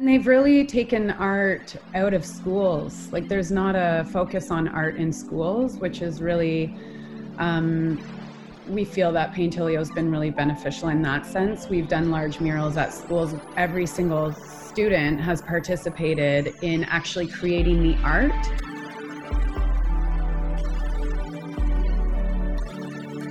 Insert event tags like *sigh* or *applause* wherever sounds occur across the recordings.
And they've really taken art out of schools. Like there's not a focus on art in schools, which is really, um, we feel that Paintillio has been really beneficial in that sense. We've done large murals at schools. Every single student has participated in actually creating the art.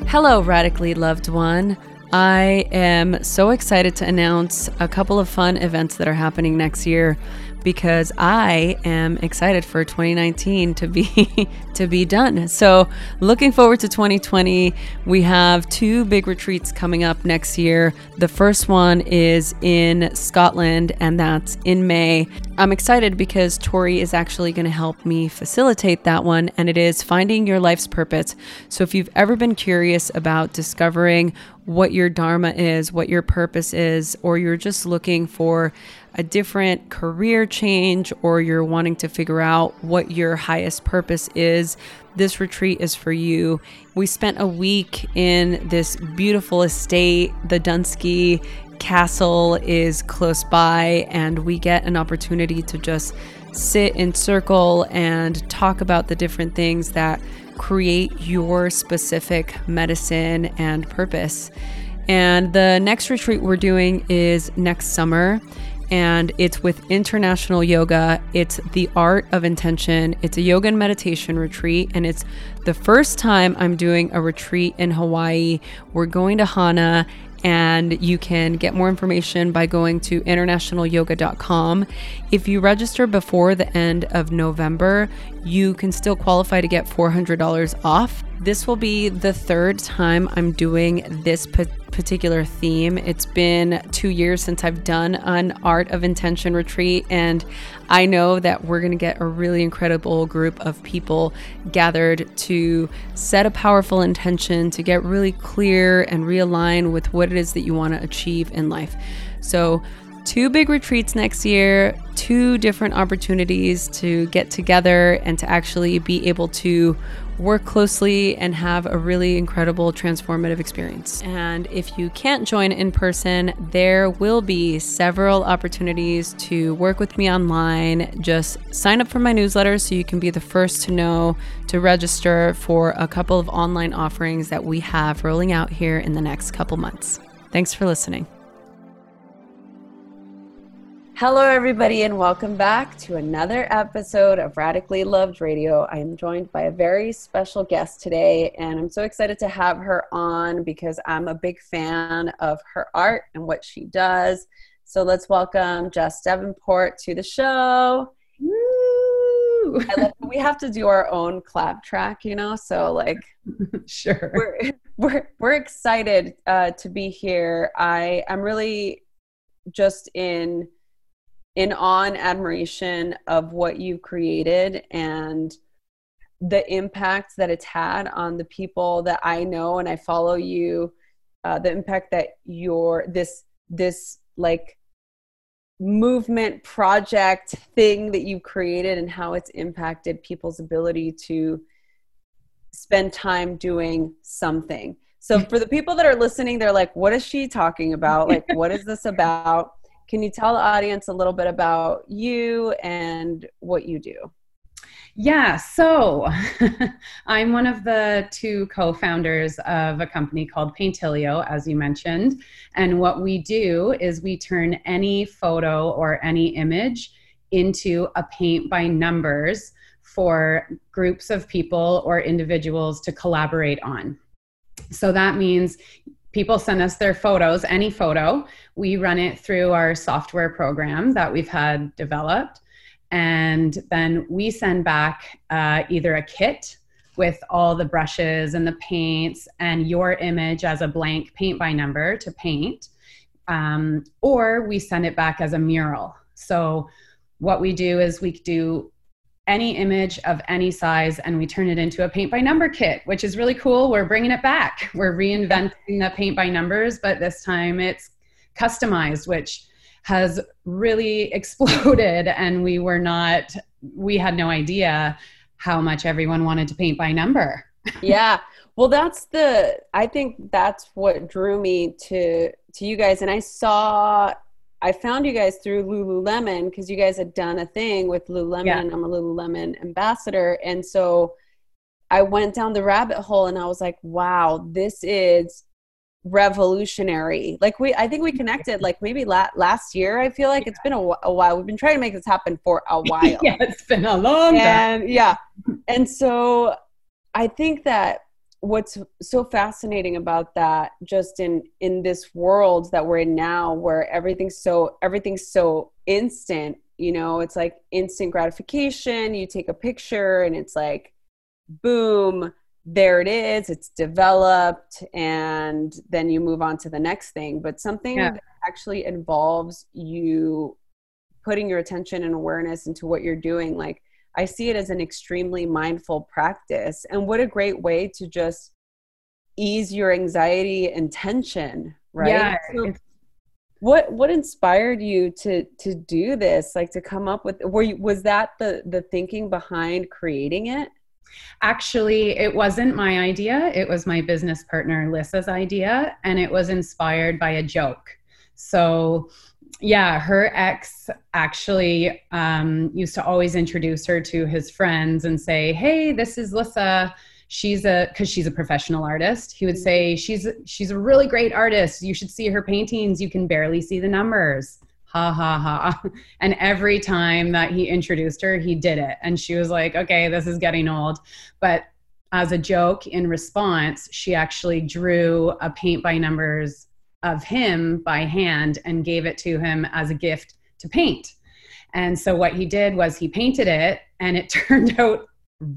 Hello, radically loved one. I am so excited to announce a couple of fun events that are happening next year because I am excited for 2019 to be *laughs* to be done. So, looking forward to 2020. We have two big retreats coming up next year. The first one is in Scotland and that's in May. I'm excited because Tori is actually going to help me facilitate that one and it is finding your life's purpose. So, if you've ever been curious about discovering what your dharma is, what your purpose is, or you're just looking for a different career change or you're wanting to figure out what your highest purpose is, this retreat is for you. We spent a week in this beautiful estate. The Dunskey Castle is close by, and we get an opportunity to just sit in circle and talk about the different things that create your specific medicine and purpose. And the next retreat we're doing is next summer and it's with International Yoga. It's the art of intention. It's a yoga and meditation retreat, and it's the first time I'm doing a retreat in Hawaii. We're going to Hana, and you can get more information by going to internationalyoga.com. If you register before the end of November, you can still qualify to get $400 off. This will be the third time I'm doing this particular theme. It's been two years since I've done an Art of Intention retreat, and I know that we're going to get a really incredible group of people gathered to set a powerful intention, to get really clear and realign with what it is that you want to achieve in life. So, two big retreats next year, two different opportunities to get together and to actually be able to work closely and have a really incredible transformative experience. And if you can't join in person, there will be several opportunities to work with me online. Just sign up for my newsletter so you can be the first to know to register for a couple of online offerings that we have rolling out here in the next couple months. Thanks for listening. Hello, everybody, and welcome back to another episode of Radically Loved Radio. I am joined by a very special guest today, and I'm so excited to have her on because I'm a big fan of her art and what she does. So let's welcome Jess Devenport to the show. Woo! we have to do our own clap track, you know. So like, *laughs* sure, we're we're we're excited uh, to be here. I I'm really just in in awe and admiration of what you've created and the impact that it's had on the people that I know and I follow you, uh, the impact that your this this like movement project thing that you've created and how it's impacted people's ability to spend time doing something. So for the people that are listening, they're like, what is she talking about? Like, *laughs* what is this about? Can you tell the audience a little bit about you and what you do? Yeah, so *laughs* I'm one of the two co founders of a company called Paintillio, as you mentioned. And what we do is we turn any photo or any image into a paint by numbers for groups of people or individuals to collaborate on. So that means people send us their photos, any photo. We run it through our software program that we've had developed. And then we send back uh, either a kit with all the brushes and the paints and your image as a blank paint by number to paint. Um, or we send it back as a mural. So, what we do is we do any image of any size and we turn it into a paint by number kit, which is really cool. We're bringing it back. We're reinventing the paint by numbers, but this time it's customized, which has really *laughs* exploded. And we were not, we had no idea how much everyone wanted to paint by number. *laughs* yeah. Well, that's the, I think that's what drew me to, to you guys. And I saw I found you guys through Lululemon because you guys had done a thing with Lululemon. Yeah. I'm a Lululemon ambassador. And so I went down the rabbit hole and I was like, wow, this is revolutionary. Like we, I think we connected like maybe la- last year. I feel like it's been a, a while. We've been trying to make this happen for a *laughs* while. yeah, it's been a long time. yeah and so i think that what's so fascinating about that just in in this world that we're in now where everything's so everything's so instant you know it's like instant gratification you take a picture and it's like boom there it is it's developed and then you move on to the next thing but something Yeah. that actually involves you putting your attention and awareness into what you're doing like i see it as an extremely mindful practice and what a great way to just ease your anxiety and tension right Yeah, So what what inspired you to to do this like to come up with were you was that the the thinking behind creating it Actually, it wasn't my idea. It was my business partner, Lissa's idea, and it was inspired by a joke. So, yeah, her ex actually um, used to always introduce her to his friends and say, Hey, this is Lissa. She's a because she's a professional artist. He would say she's she's a really great artist. You should see her paintings. You can barely see the numbers. Ha ha ha. *laughs* And every time that he introduced her, he did it. And she was like, okay, this is getting old. But as a joke in response, she actually drew a paint by numbers of him by hand and gave it to him as a gift to paint. And so what he did was he painted it and it *laughs* turned out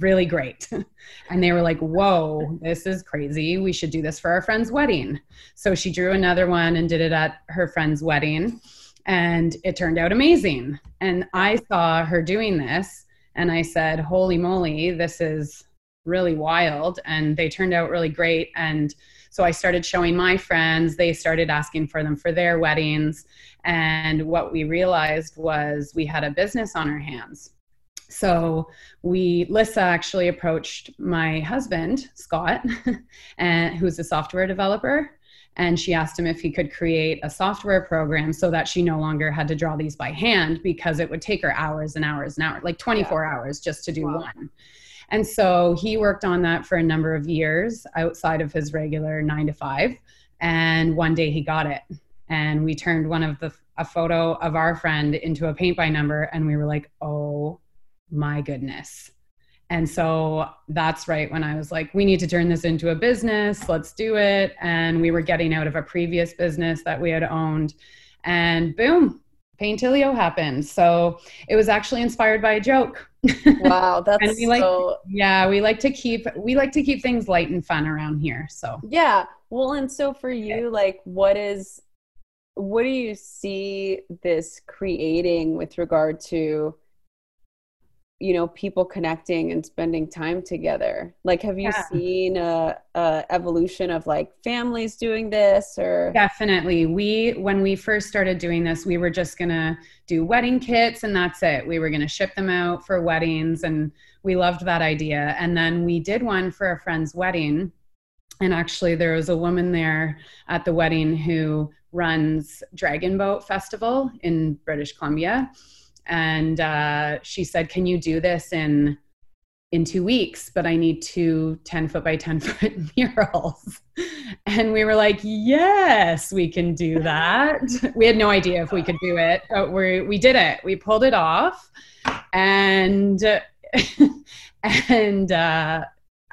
really great. *laughs* and they were like, whoa, this is crazy. We should do this for our friend's wedding. So she drew another one and did it at her friend's wedding. And it turned out amazing. And I saw her doing this and I said, holy moly, this is really wild. And they turned out really great. And so I started showing my friends. They started asking for them for their weddings. And what we realized was we had a business on our hands. So we, Lissa actually approached my husband, Scott, *laughs* and who's a software developer. And she asked him if he could create a software program so that she no longer had to draw these by hand because it would take her hours and hours and hours, like 24 hours just to do Wow. one. And so he worked on that for a number of years outside of his regular nine to five. And one day he got it. And we turned one of the a photo of our friend into a paint by number and we were like, oh my goodness. And so that's right when I was like, we need to turn this into a business. Let's do it. And we were getting out of a previous business that we had owned. And boom, Paintillio happened. So it was actually inspired by a joke. *laughs* wow that's And we like- so Yeah, we like to keep we like to keep things light and fun around here. So yeah well and so for you like what is what do you see this creating with regard to you know people connecting and spending time together like have you Yeah. seen a, a evolution of like families doing this or Definitely. We when we first started doing this, we were just to do wedding kits and that's it. We were to ship them out for weddings and we loved that idea. And then we did one for a friend's wedding. And actually there was a woman there at the wedding who runs Dragon Boat Festival in British Columbia. And uh, she said, "Can you do this in in two weeks, but I need two 10 foot by 10 *laughs* foot murals. And we were like, yes, we can do that. We had no idea if we could do it, but we, we did it. We pulled it off. And, *laughs* and, uh,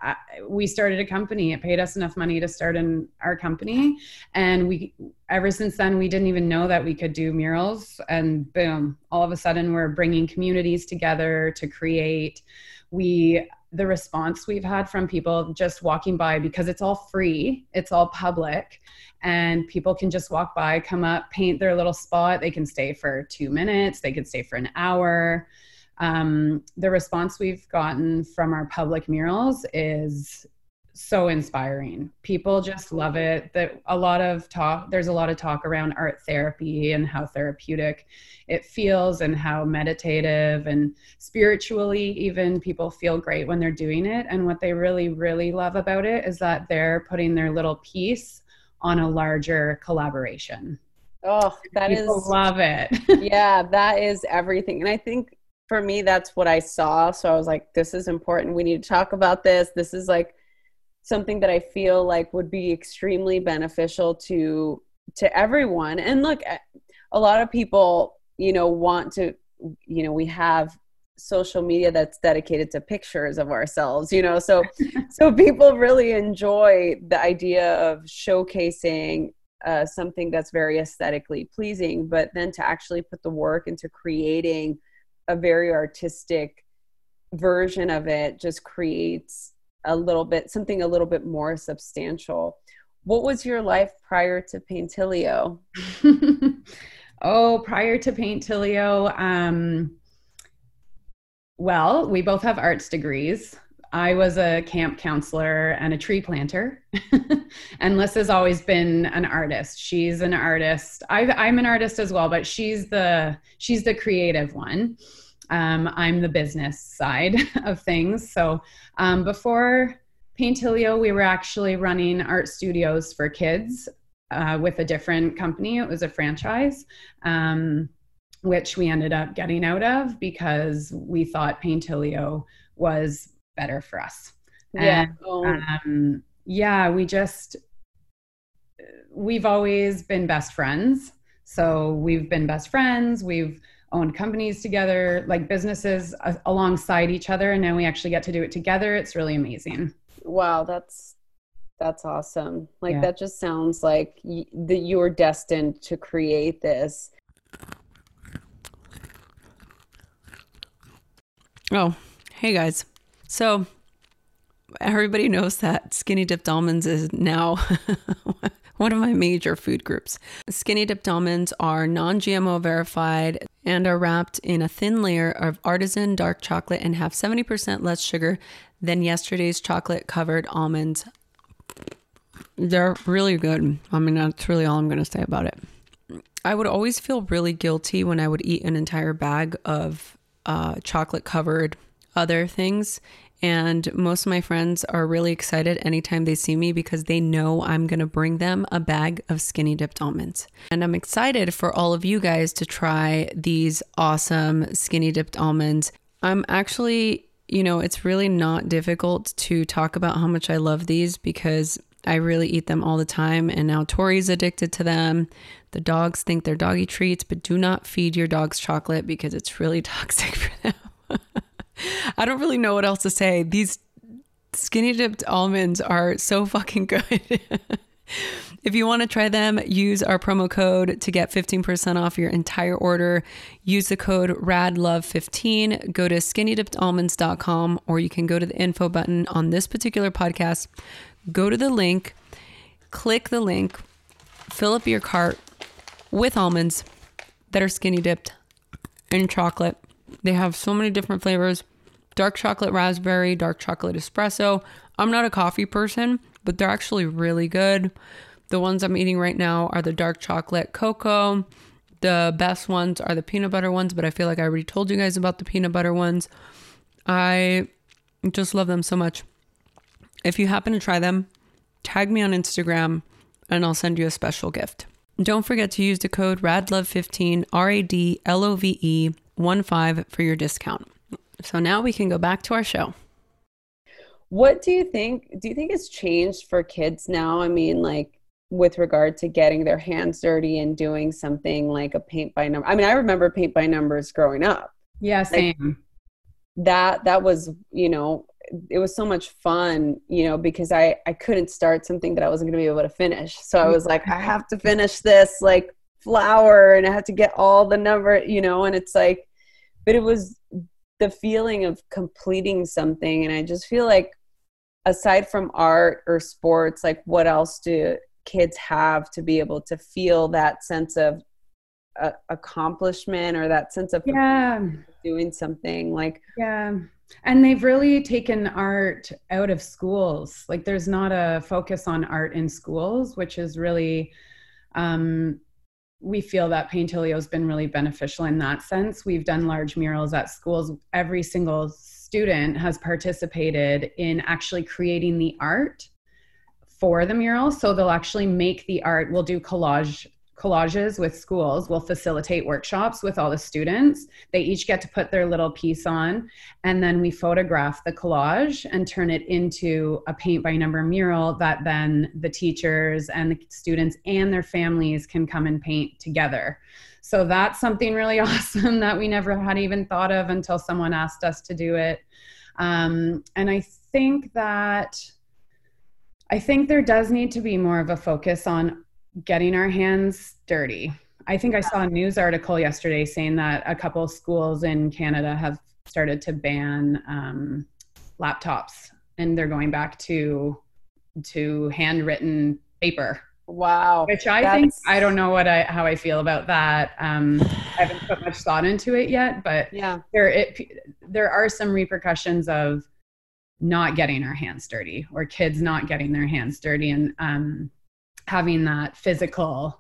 I, we started a company. It paid us enough money to start in our company, and we ever since then we didn't even know that we could do murals. And boom, all of a sudden we're bringing communities together to create. We the response we've had from people just walking by because it's all free it's all public and people can just walk by come up paint their little spot. They can stay for two minutes. They could stay for an hour um, the response we've gotten from our public murals is so inspiring people just love it that a lot of talk there's a lot of talk around art therapy and how therapeutic it feels and how meditative and spiritually even people feel great when they're doing it and what they really really love about it is that they're putting their little piece on a larger collaboration Oh, that People is love it. *laughs* yeah, that is everything. And I think for me, that's what I saw. So I was like, this is important. We need to talk about this. This is like something that I feel like would be extremely beneficial to to everyone. And look, a lot of people, you know, want to, you know, we have social media that's dedicated to pictures of ourselves you know so *laughs* so people really enjoy the idea of showcasing uh, something that's very aesthetically pleasing but then to actually put the work into creating a very artistic version of it just creates a little bit something a little bit more substantial what was your life prior to paintillio *laughs* oh prior to paintillio um well, we both have arts degrees. I was a camp counselor and a tree planter. *laughs* and Liz has always been an artist. She's an artist. i am an artist as well, but she's the she's the creative one. Um, I'm the business side *laughs* of things. So um, before Paintillio, we were actually running art studios for kids uh, with a different company. It was a franchise. Um, which we ended up getting out of because we thought Paintillio was better for us. Yeah. And, oh. um, yeah, we just, we've always been best friends. So we've been best friends. We've owned companies together, like businesses uh, alongside each other. And now we actually get to do it together. It's really amazing. Wow. That's, that's awesome. Like yeah. that just sounds like y- that you were destined to create this Oh, hey guys. So everybody knows that skinny dipped almonds is now *laughs* one of my major food groups. Skinny dipped almonds are non GMO verified and are wrapped in a thin layer of artisan dark chocolate and have 70% less sugar than yesterday's chocolate covered almonds. They're really good. I mean, that's really all I'm going to say about it. I would always feel really guilty when I would eat an entire bag of uh, chocolate covered other things. And most of my friends are really excited anytime they see me because they know I'm going to bring them a bag of skinny dipped almonds. And I'm excited for all of you guys to try these awesome skinny dipped almonds. I'm actually, you know, it's really not difficult to talk about how much I love these because I really eat them all the time. And now Tori's addicted to them. The dogs think they're doggy treats, but do not feed your dogs chocolate because it's really *laughs* toxic for them. *laughs* I don't really know what else to say. These skinny dipped almonds are so fucking good. *laughs* if you want to try them, use our promo code to get 15% off your entire order. Use the code RADLOVE15. Go to skinnydippedalmonds.com or you can go to the info button on this particular podcast. Go to the link, click the link, fill up your cart, with almonds that are skinny dipped in chocolate. They have so many different flavors dark chocolate raspberry, dark chocolate espresso. I'm not a coffee person, but they're actually really good. The ones I'm eating right now are the dark chocolate cocoa. The best ones are the peanut butter ones, but I feel like I already told you guys about the peanut butter ones. I just love them so much. If you happen to try them, tag me on Instagram and I'll send you a special gift. Don't forget to use the code RADLOVE15, R A D L O V E 1 5 for your discount. So now we can go back to our show. What do you think? Do you think it's changed for kids now? I mean, like with regard to getting their hands dirty and doing something like a paint by number. I mean, I remember paint by numbers growing up. Yeah, same. Like, that that was, you know, it was so much fun, you know, because I I couldn't start something that I wasn't going to be able to finish. So I was like, I have to finish this like flower, and I have to get all the number, you know. And it's like, but it was the feeling of completing something, and I just feel like, aside from art or sports, like what else do kids have to be able to feel that sense of uh, accomplishment or that sense of yeah. doing something? Like yeah. And they've really taken art out of schools. Like there's not a focus on art in schools which is really um, we feel that paintillio has been really beneficial in that sense. We've done large murals at schools. Every single student has participated in actually creating the art for the mural. So they'll actually make the art. We'll do collage collages with schools will facilitate workshops with all the students. They each get to put their little piece on, and then we photograph the collage and turn it into a paint by number mural that then the teachers and the students and their families can come and paint together. So that's something really *laughs* awesome that we never had even thought of until someone asked us to do it. Um, and I think that I think there does need to be more of a focus on getting our hands dirty. I think I saw a news article yesterday saying that a couple schools in Canada have started to ban um, laptops and they're going back to to handwritten paper. Wow. Which I That's... think I don't know what I how I feel about that. Um, I haven't put much thought into it yet, but yeah, there it there are some repercussions of not getting our hands dirty or kids not getting their hands dirty and um, having that physical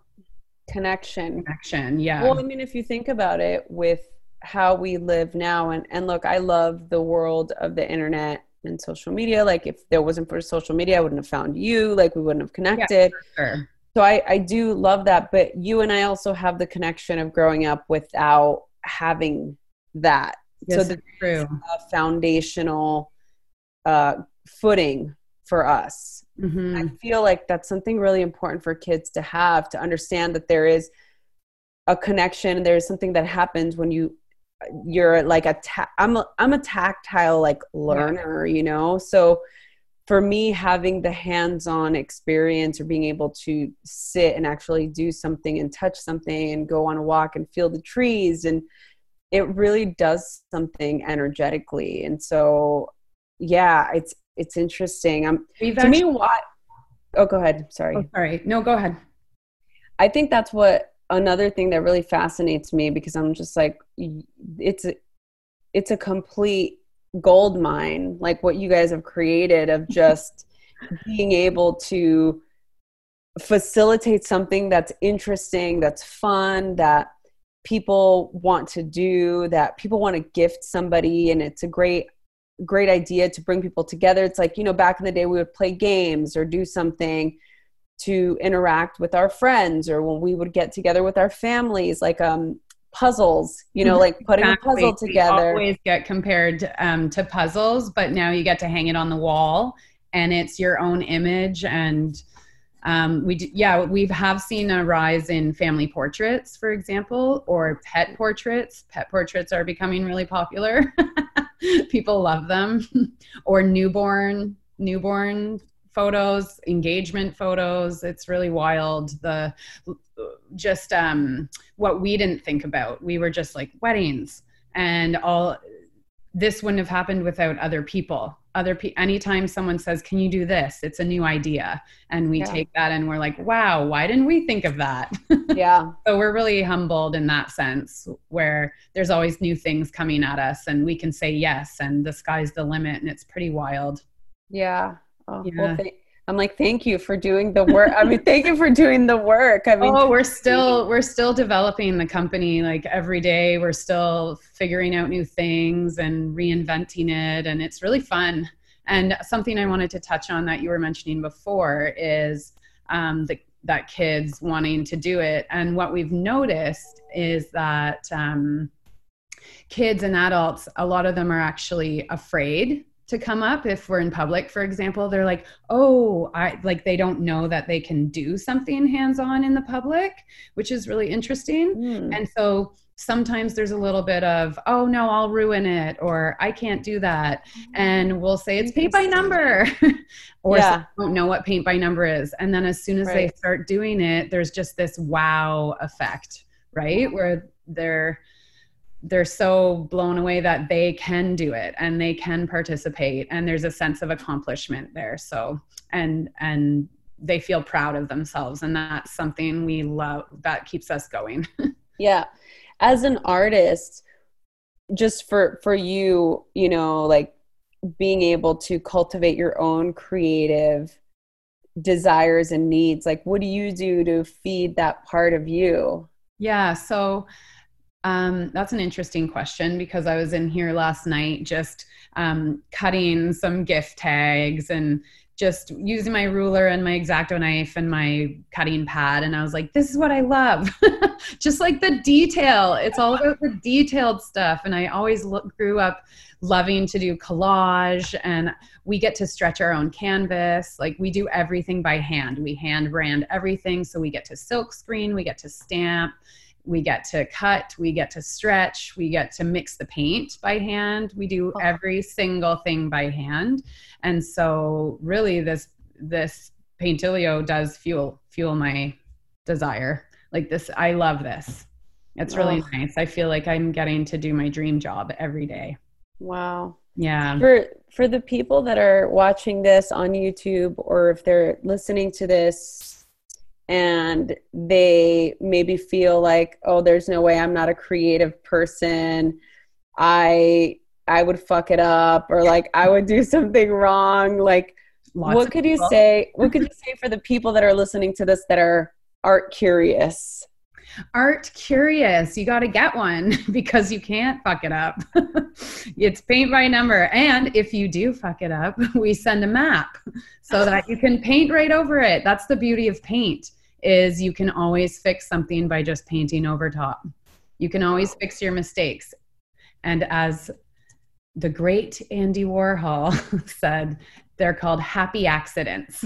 connection. connection yeah. Well i mean if you think about it with how we live now and and look i love the world of the internet and social media. Like if there wasn't for social media i wouldn't have found you. Like we wouldn't have connected. yeah, sure. so i i do love that. But you and i also have the connection of growing up without having that. Yes, so the true. foundational uh footing for us Mm-hmm. I feel like that's something really important for kids to have to understand that there is a connection. There is something that happens when you you're like a ta- I'm a, I'm a tactile like learner, you know. So for me, having the hands-on experience or being able to sit and actually do something and touch something and go on a walk and feel the trees and it really does something energetically. And so yeah, it's it's interesting. Um, We've to actually, me, what? Oh, go ahead. Sorry. Oh, sorry. No, go ahead. I think that's what another thing that really fascinates me because I'm just like, it's a, it's a complete gold mine, like what you guys have created of *laughs* just being able to facilitate something that's interesting, that's fun, that people want to do, that people want to gift somebody, and it's a great great idea to bring people together. It's like, you know, back in the day we would play games or do something to interact with our friends or when we would get together with our families, like um puzzles, you know, like putting exactly. a puzzle together. We always get compared um, to puzzles, but now you get to hang it on the wall and it's your own image and um, we do, yeah we have seen a rise in family portraits for example or pet portraits pet portraits are becoming really popular *laughs* *laughs* people love them. *laughs* Or newborn newborn photos engagement photos. It's really wild. The just um what we didn't think about. We were just like weddings and all this wouldn't have happened without other people. Other people anytime someone says can you do this? It's a new idea. And we yeah. take that and we're like wow why didn't we think of that? *laughs* Yeah. So we're really humbled in that sense where there's always new things coming at us and we can say yes and the sky's the limit and it's pretty wild. Yeah, oh, yeah. Well, th- I'm like, thank you for doing the work. I mean, thank you for doing the work. I mean, oh, we're still we're still developing the company. Like every day, we're still figuring out new things and reinventing it, and it's really fun. And something I wanted to touch on that you were mentioning before is um, the, that kids wanting to do it. And what we've noticed is that um, kids and adults, a lot of them are actually afraid to come up if we're in public for example they're like oh i like they don't know that they can do something hands on in the public which is really interesting mm. and so sometimes there's a little bit of oh no i'll ruin it or i can't do that and we'll say it's paint by number *laughs* or yeah. don't know what paint by number is and then as soon as right. they start doing it there's just this wow effect right where they're they're so blown away that they can do it and they can participate and there's a sense of accomplishment there. So and and they feel proud of themselves and that's something we love that keeps us going. *laughs* Yeah. As an artist just for for you you know like being able to cultivate your own creative desires and needs like what do you do to feed that part of you? Yeah. So um, that's an interesting question because I was in here last night just um, cutting some gift tags and just using my ruler and my exacto knife and my cutting pad. And i was like this is what i love. *laughs* Just like the detail. It's all about the detailed stuff. And i always look, grew up loving to do collage and we get to stretch our own canvas. Like we do everything by hand. We hand brand everything. So we get to silk screen. We get to stamp we get to cut, we get to stretch, we get to mix the paint by hand. We do oh. every single thing by hand. And so really this this Paintillio does fuel fuel my desire. Like this I love this. It's really oh. nice. I feel like I'm getting to do my dream job every day. Wow. Yeah. For for the people that are watching this on YouTube or if they're listening to this and they maybe feel like oh there's no way i'm not a creative person. I i would fuck it up or like i would do *laughs* something wrong. Like Lots what could you say what could you say for the people that are listening to this that are art curious art curious you got to get one *laughs* because you can't fuck it up *laughs* it's paint by number and if you do fuck it up *laughs* we send a map so that you can paint right over it that's the beauty of paint is you can always fix something by just painting over top. You can always fix your mistakes. And as the great Andy Warhol said, they're called happy accidents.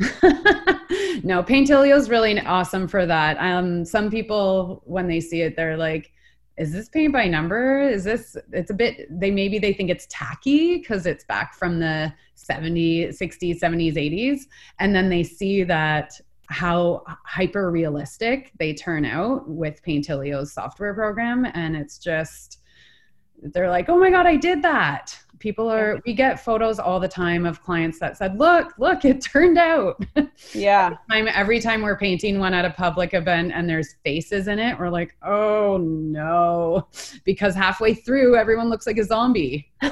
*laughs* no, Paintillio is really awesome for that. Um, some people, when they see it, they're like, is this paint by number? Is this, it's a bit, they maybe they think it's tacky because it's back from the 70s, 60s, 70s, 80s. And then they see that how hyper realistic they turn out with Paintillio's software program. And it's just, they're like, oh my God, I did that. People are, we get photos all the time of clients that said, look, look, it *laughs* turned out. Yeah. *laughs* every, time, every time we're painting one at a public event and there's faces in it, we're like, oh no, *laughs* because halfway through, everyone looks like a zombie. and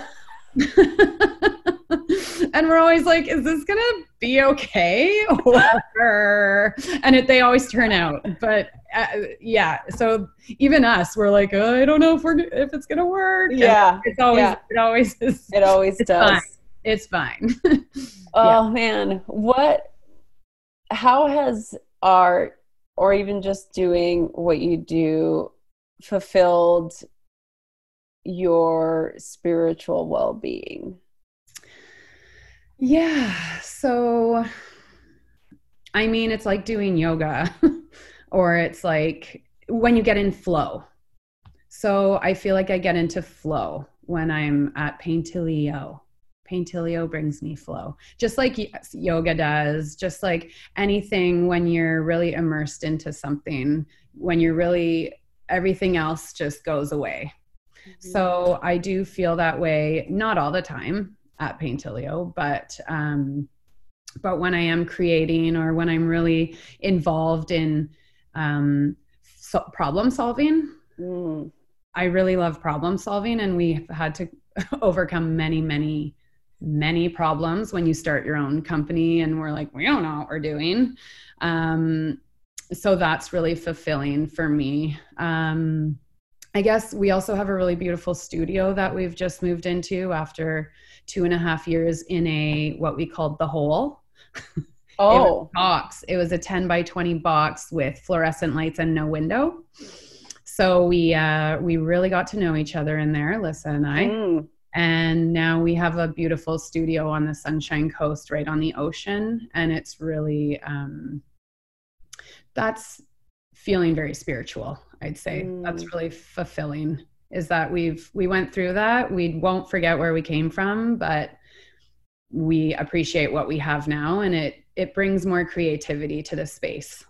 we're always like, is this gonna be okay? Or, and it, they always turn out. But uh, yeah, so even us, we're like, oh, I don't know if we're if it's gonna work. Yeah, and it's always yeah. it always is. It always it's does. Fine. It's fine. *laughs* oh yeah. man, what? How has art, or even just doing what you do, fulfilled your spiritual well-being? Yeah. So, I mean, it's like doing yoga, *laughs* or it's like when you get in flow. So, I feel like I get into flow when I'm at Paintillio. Paintillio brings me flow, just like yoga does, just like anything when you're really immersed into something, when you're really, everything else just goes away. Mm-hmm. So I do feel that way, not all the time, at Paintillio, but um, but when I am creating or when I'm really involved in um, so problem solving, mm. I really love problem solving, and we've had to *laughs* overcome many, many, many problems when you start your own company, and we're like, we don't know what we're doing. Um, so that's really fulfilling for me. Um, I guess we also have a really beautiful studio that we've just moved into after two and a half years in a what we called the hole. *laughs* Oh, it box. It was a 10 by 20 box with fluorescent lights and no window. So we uh, we really got to know each other in there, Alyssa and I. Mm. And now we have a beautiful studio on the Sunshine Coast, right on the ocean, and it's really um, that's feeling very spiritual. I'd say mm. that's really fulfilling is that we've we went through that we won't forget where we came from but we appreciate what we have now and it it brings more creativity to the space.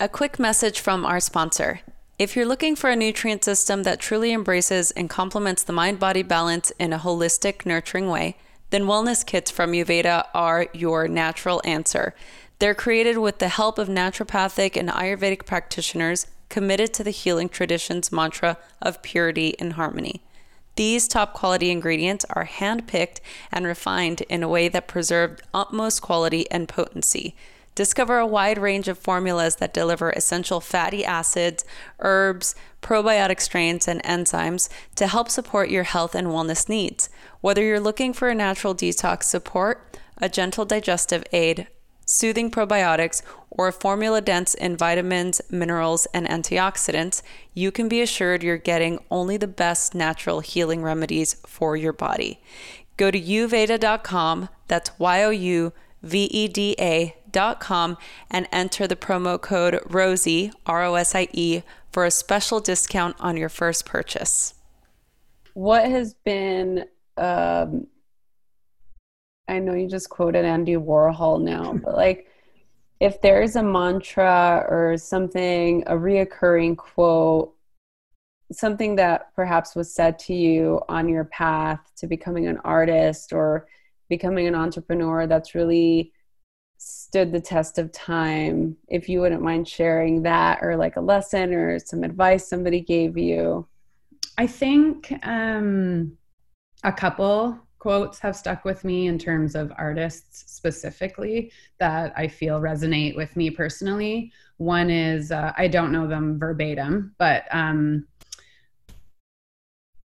A quick message from our sponsor. If you're looking for a nutrient system that truly embraces and complements the mind body balance in a holistic nurturing way then wellness kits from Youveda are your natural answer. They're created with the help of naturopathic and ayurvedic practitioners committed to the healing tradition's mantra of purity and harmony. These top quality ingredients are handpicked and refined in a way that preserved utmost quality and potency. Discover a wide range of formulas that deliver essential fatty acids, herbs, probiotic strains, and enzymes to help support your health and wellness needs. Whether you're looking for a natural detox support, a gentle digestive aid, soothing probiotics, or a formula dense in vitamins, minerals, and antioxidants, you can be assured you're getting only the best natural healing remedies for your body. Go to youveda.com, that's Y O U V E D A.com, and enter the promo code ROSIE, R O S I E, for a special discount on your first purchase. What has been, um, I know you just quoted Andy Warhol now, *laughs* but like, if there's a mantra or something, a reoccurring quote, something that perhaps was said to you on your path to becoming an artist or becoming an entrepreneur that's really stood the test of time, if you wouldn't mind sharing that or like a lesson or some advice somebody gave you. I think um, a couple quotes have stuck with me in terms of artists specifically that I feel resonate with me personally. One is uh, I don't know them verbatim, but um,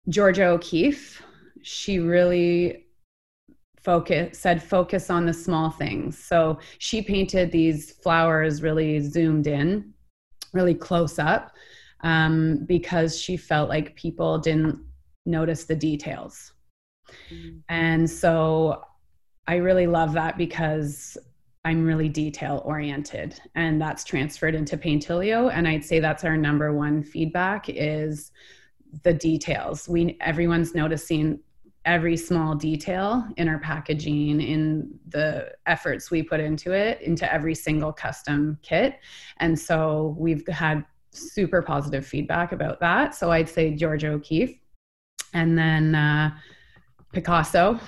Georgia O'Keeffe, she really focus said focus on the small things. So she painted these flowers really zoomed in, really close up, um, because she felt like people didn't notice the details Mm-hmm. And so I really love that because I'm really detail oriented and that's transferred into Paintillio and I'd say that's our number one feedback is the details. We everyone's noticing every small detail in our packaging in the efforts we put into it into every single custom kit and so we've had super positive feedback about that so i'd say georgia O'Keeffe. and then uh, Picasso.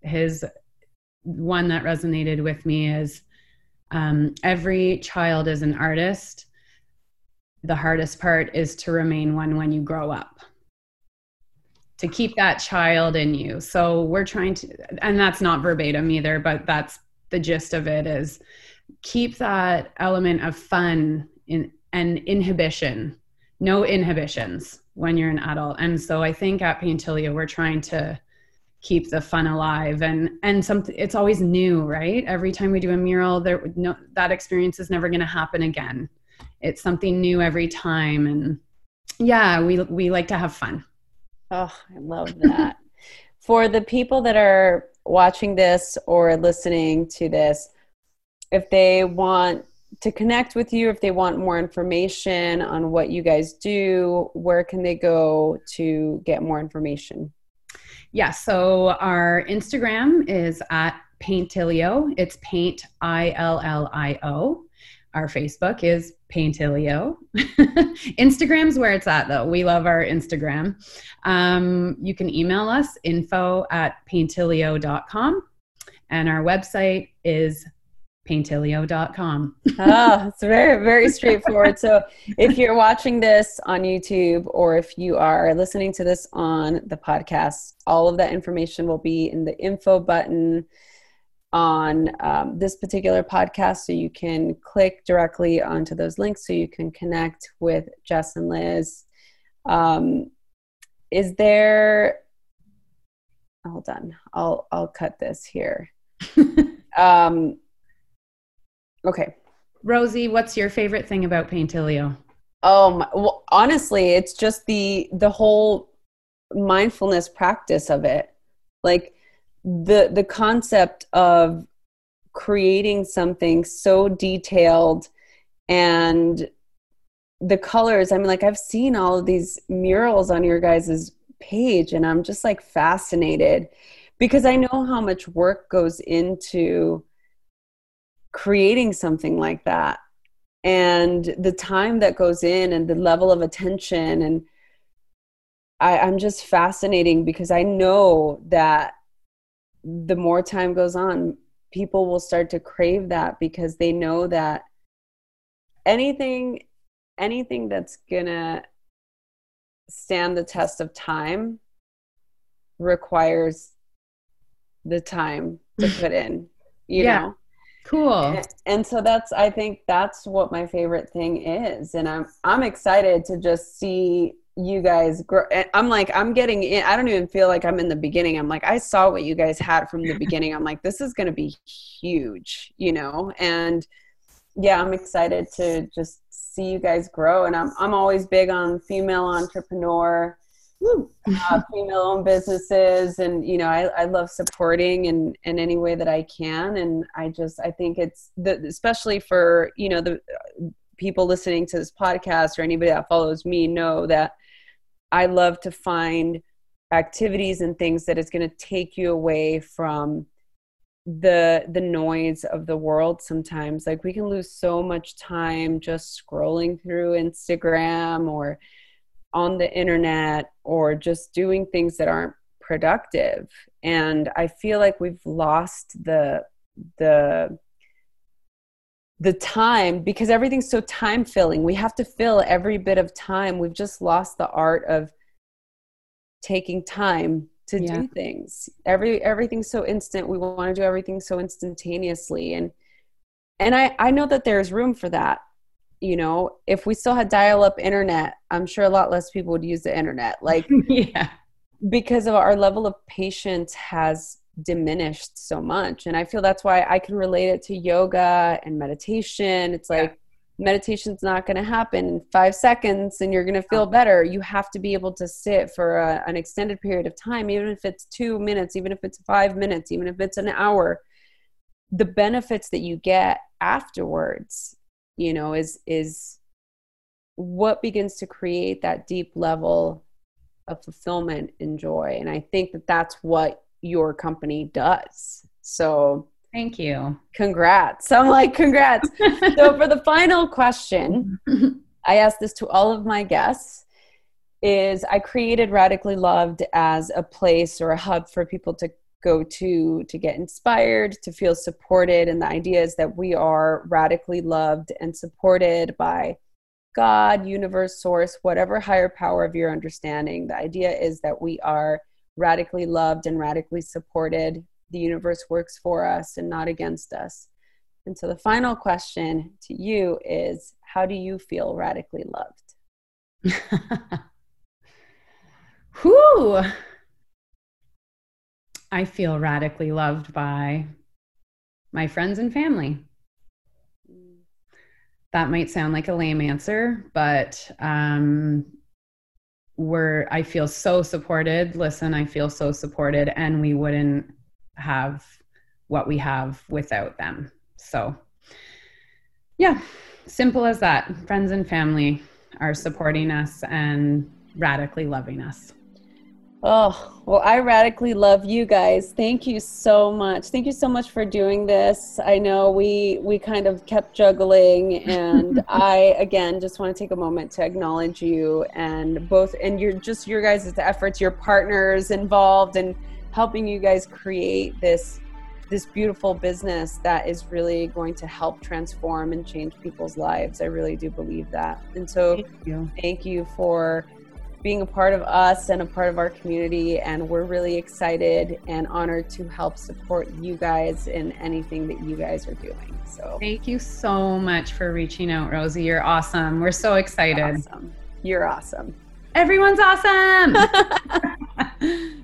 His one that resonated with me is um, every child is an artist. The hardest part is to remain one when you grow up, to keep that child in you. So we're trying to, and that's not verbatim either, but that's the gist of it is keep that element of fun in, and inhibition, no inhibitions when you're an adult. And so I think at Paintillio, we're trying to keep the fun alive. And and something it's always new right? Every time we do a mural there no that experience is never going to happen again. It's something new every time. And yeah we we like to have fun. Oh i love that. *laughs* For the people that are watching this or listening to this if they want to connect with you if they want more information on what you guys do where can they go to get more information yeah, so our Instagram is at Paintillio. It's Paint I L L I O. Our Facebook is Paintillio. *laughs* Instagram's where it's at, though. We love our Instagram. Um, you can email us info at paintillio.com. And our website is paintillio.com. oh, it's *laughs* very, very straightforward. So if you're watching this on YouTube or if you are listening to this on the podcast, all of that information will be in the info button on um, this particular podcast. So you can click directly onto those links so you can connect with Jess and Liz. Um, is there, hold on, I'll, I'll cut this here. *laughs* um, Okay. Rosie, what's your favorite thing about Paintillio? Um, well, honestly, it's just the the whole mindfulness practice of it. Like the the concept of creating something so detailed and the colors i mean like i've seen all of these murals on your guys's page and i'm just like fascinated because i know how much work goes into creating something like that and the time that goes in and the level of attention and I, i'm just fascinating because i know that the more time goes on people will start to crave that because they know that anything anything that's gonna stand the test of time requires the time to *laughs* put in you yeah. know Cool. And, so that's I think that's what my favorite thing is. And I'm I'm excited to just see you guys grow. I'm like i'm getting in i don't even feel like i'm in the beginning. I'm like i saw what you guys had from the *laughs* beginning. I'm like this is going to be huge you know? And yeah i'm excited to just see you guys grow. And i'm, I'm always big on female entrepreneur uh, female owned businesses and you know I, I love supporting in in any way that i can. And i just i think it's the, especially for you know the people listening to this podcast or anybody that follows me know that I love to find activities and things that is going to take you away from the the noise of the world sometimes. Like we can lose so much time just scrolling through Instagram or on the internet or just doing things that aren't productive. And i feel like we've lost the the the time because everything's so time filling. We have to fill every bit of time. We've just lost the art of taking time to yeah. do things. Every everything's so instant we want to do everything so instantaneously. And and i i know that there's room for that you know if we still had dial up internet i'm sure a lot less people would use the internet. Like *laughs* yeah. because of our level of patience has diminished so much. And i feel that's why i can relate it to yoga and meditation. It's like yeah. meditation's not going to happen in five seconds and you're going to feel better. You have to be able to sit for a, an extended period of time even if it's two minutes even if it's five minutes even if it's an hour. The benefits that you get afterwards you know is is what begins to create that deep level of fulfillment and joy and i think that that's what your company does. So thank you. Congrats. I'm like, congrats. *laughs* so for the final question, *laughs* I asked this to all of my guests is I created Radically Loved as a place or a hub for people to go to to get inspired, to feel supported. And the idea is that we are radically loved and supported by God, universe, source, whatever higher power of your understanding. The idea is that we are radically loved and radically supported. The universe works for us and not against us. And so the final question to you is how do you feel radically loved? *laughs* Whew. I feel radically loved by my friends and family. That might sound like a lame answer, but um, we're i feel so supported. Listen i feel so supported and we wouldn't have what we have without them. So yeah simple as that. Friends and family are supporting us and radically loving us Oh, well, I radically love you guys. Thank you so much. Thank you so much for doing this. I know we we kind of kept juggling *laughs* and I again just want to take a moment to acknowledge you and both and your just your guys' efforts, your partners involved in helping you guys create this this beautiful business that is really going to help transform and change people's lives. I really do believe that. And so thank you, thank you for being a part of us and a part of our community. And we're really excited and honored to help support you guys in anything that you guys are doing. So thank you so much for reaching out, Rosie. You're awesome. We're so excited. Awesome. You're awesome. Everyone's awesome. *laughs*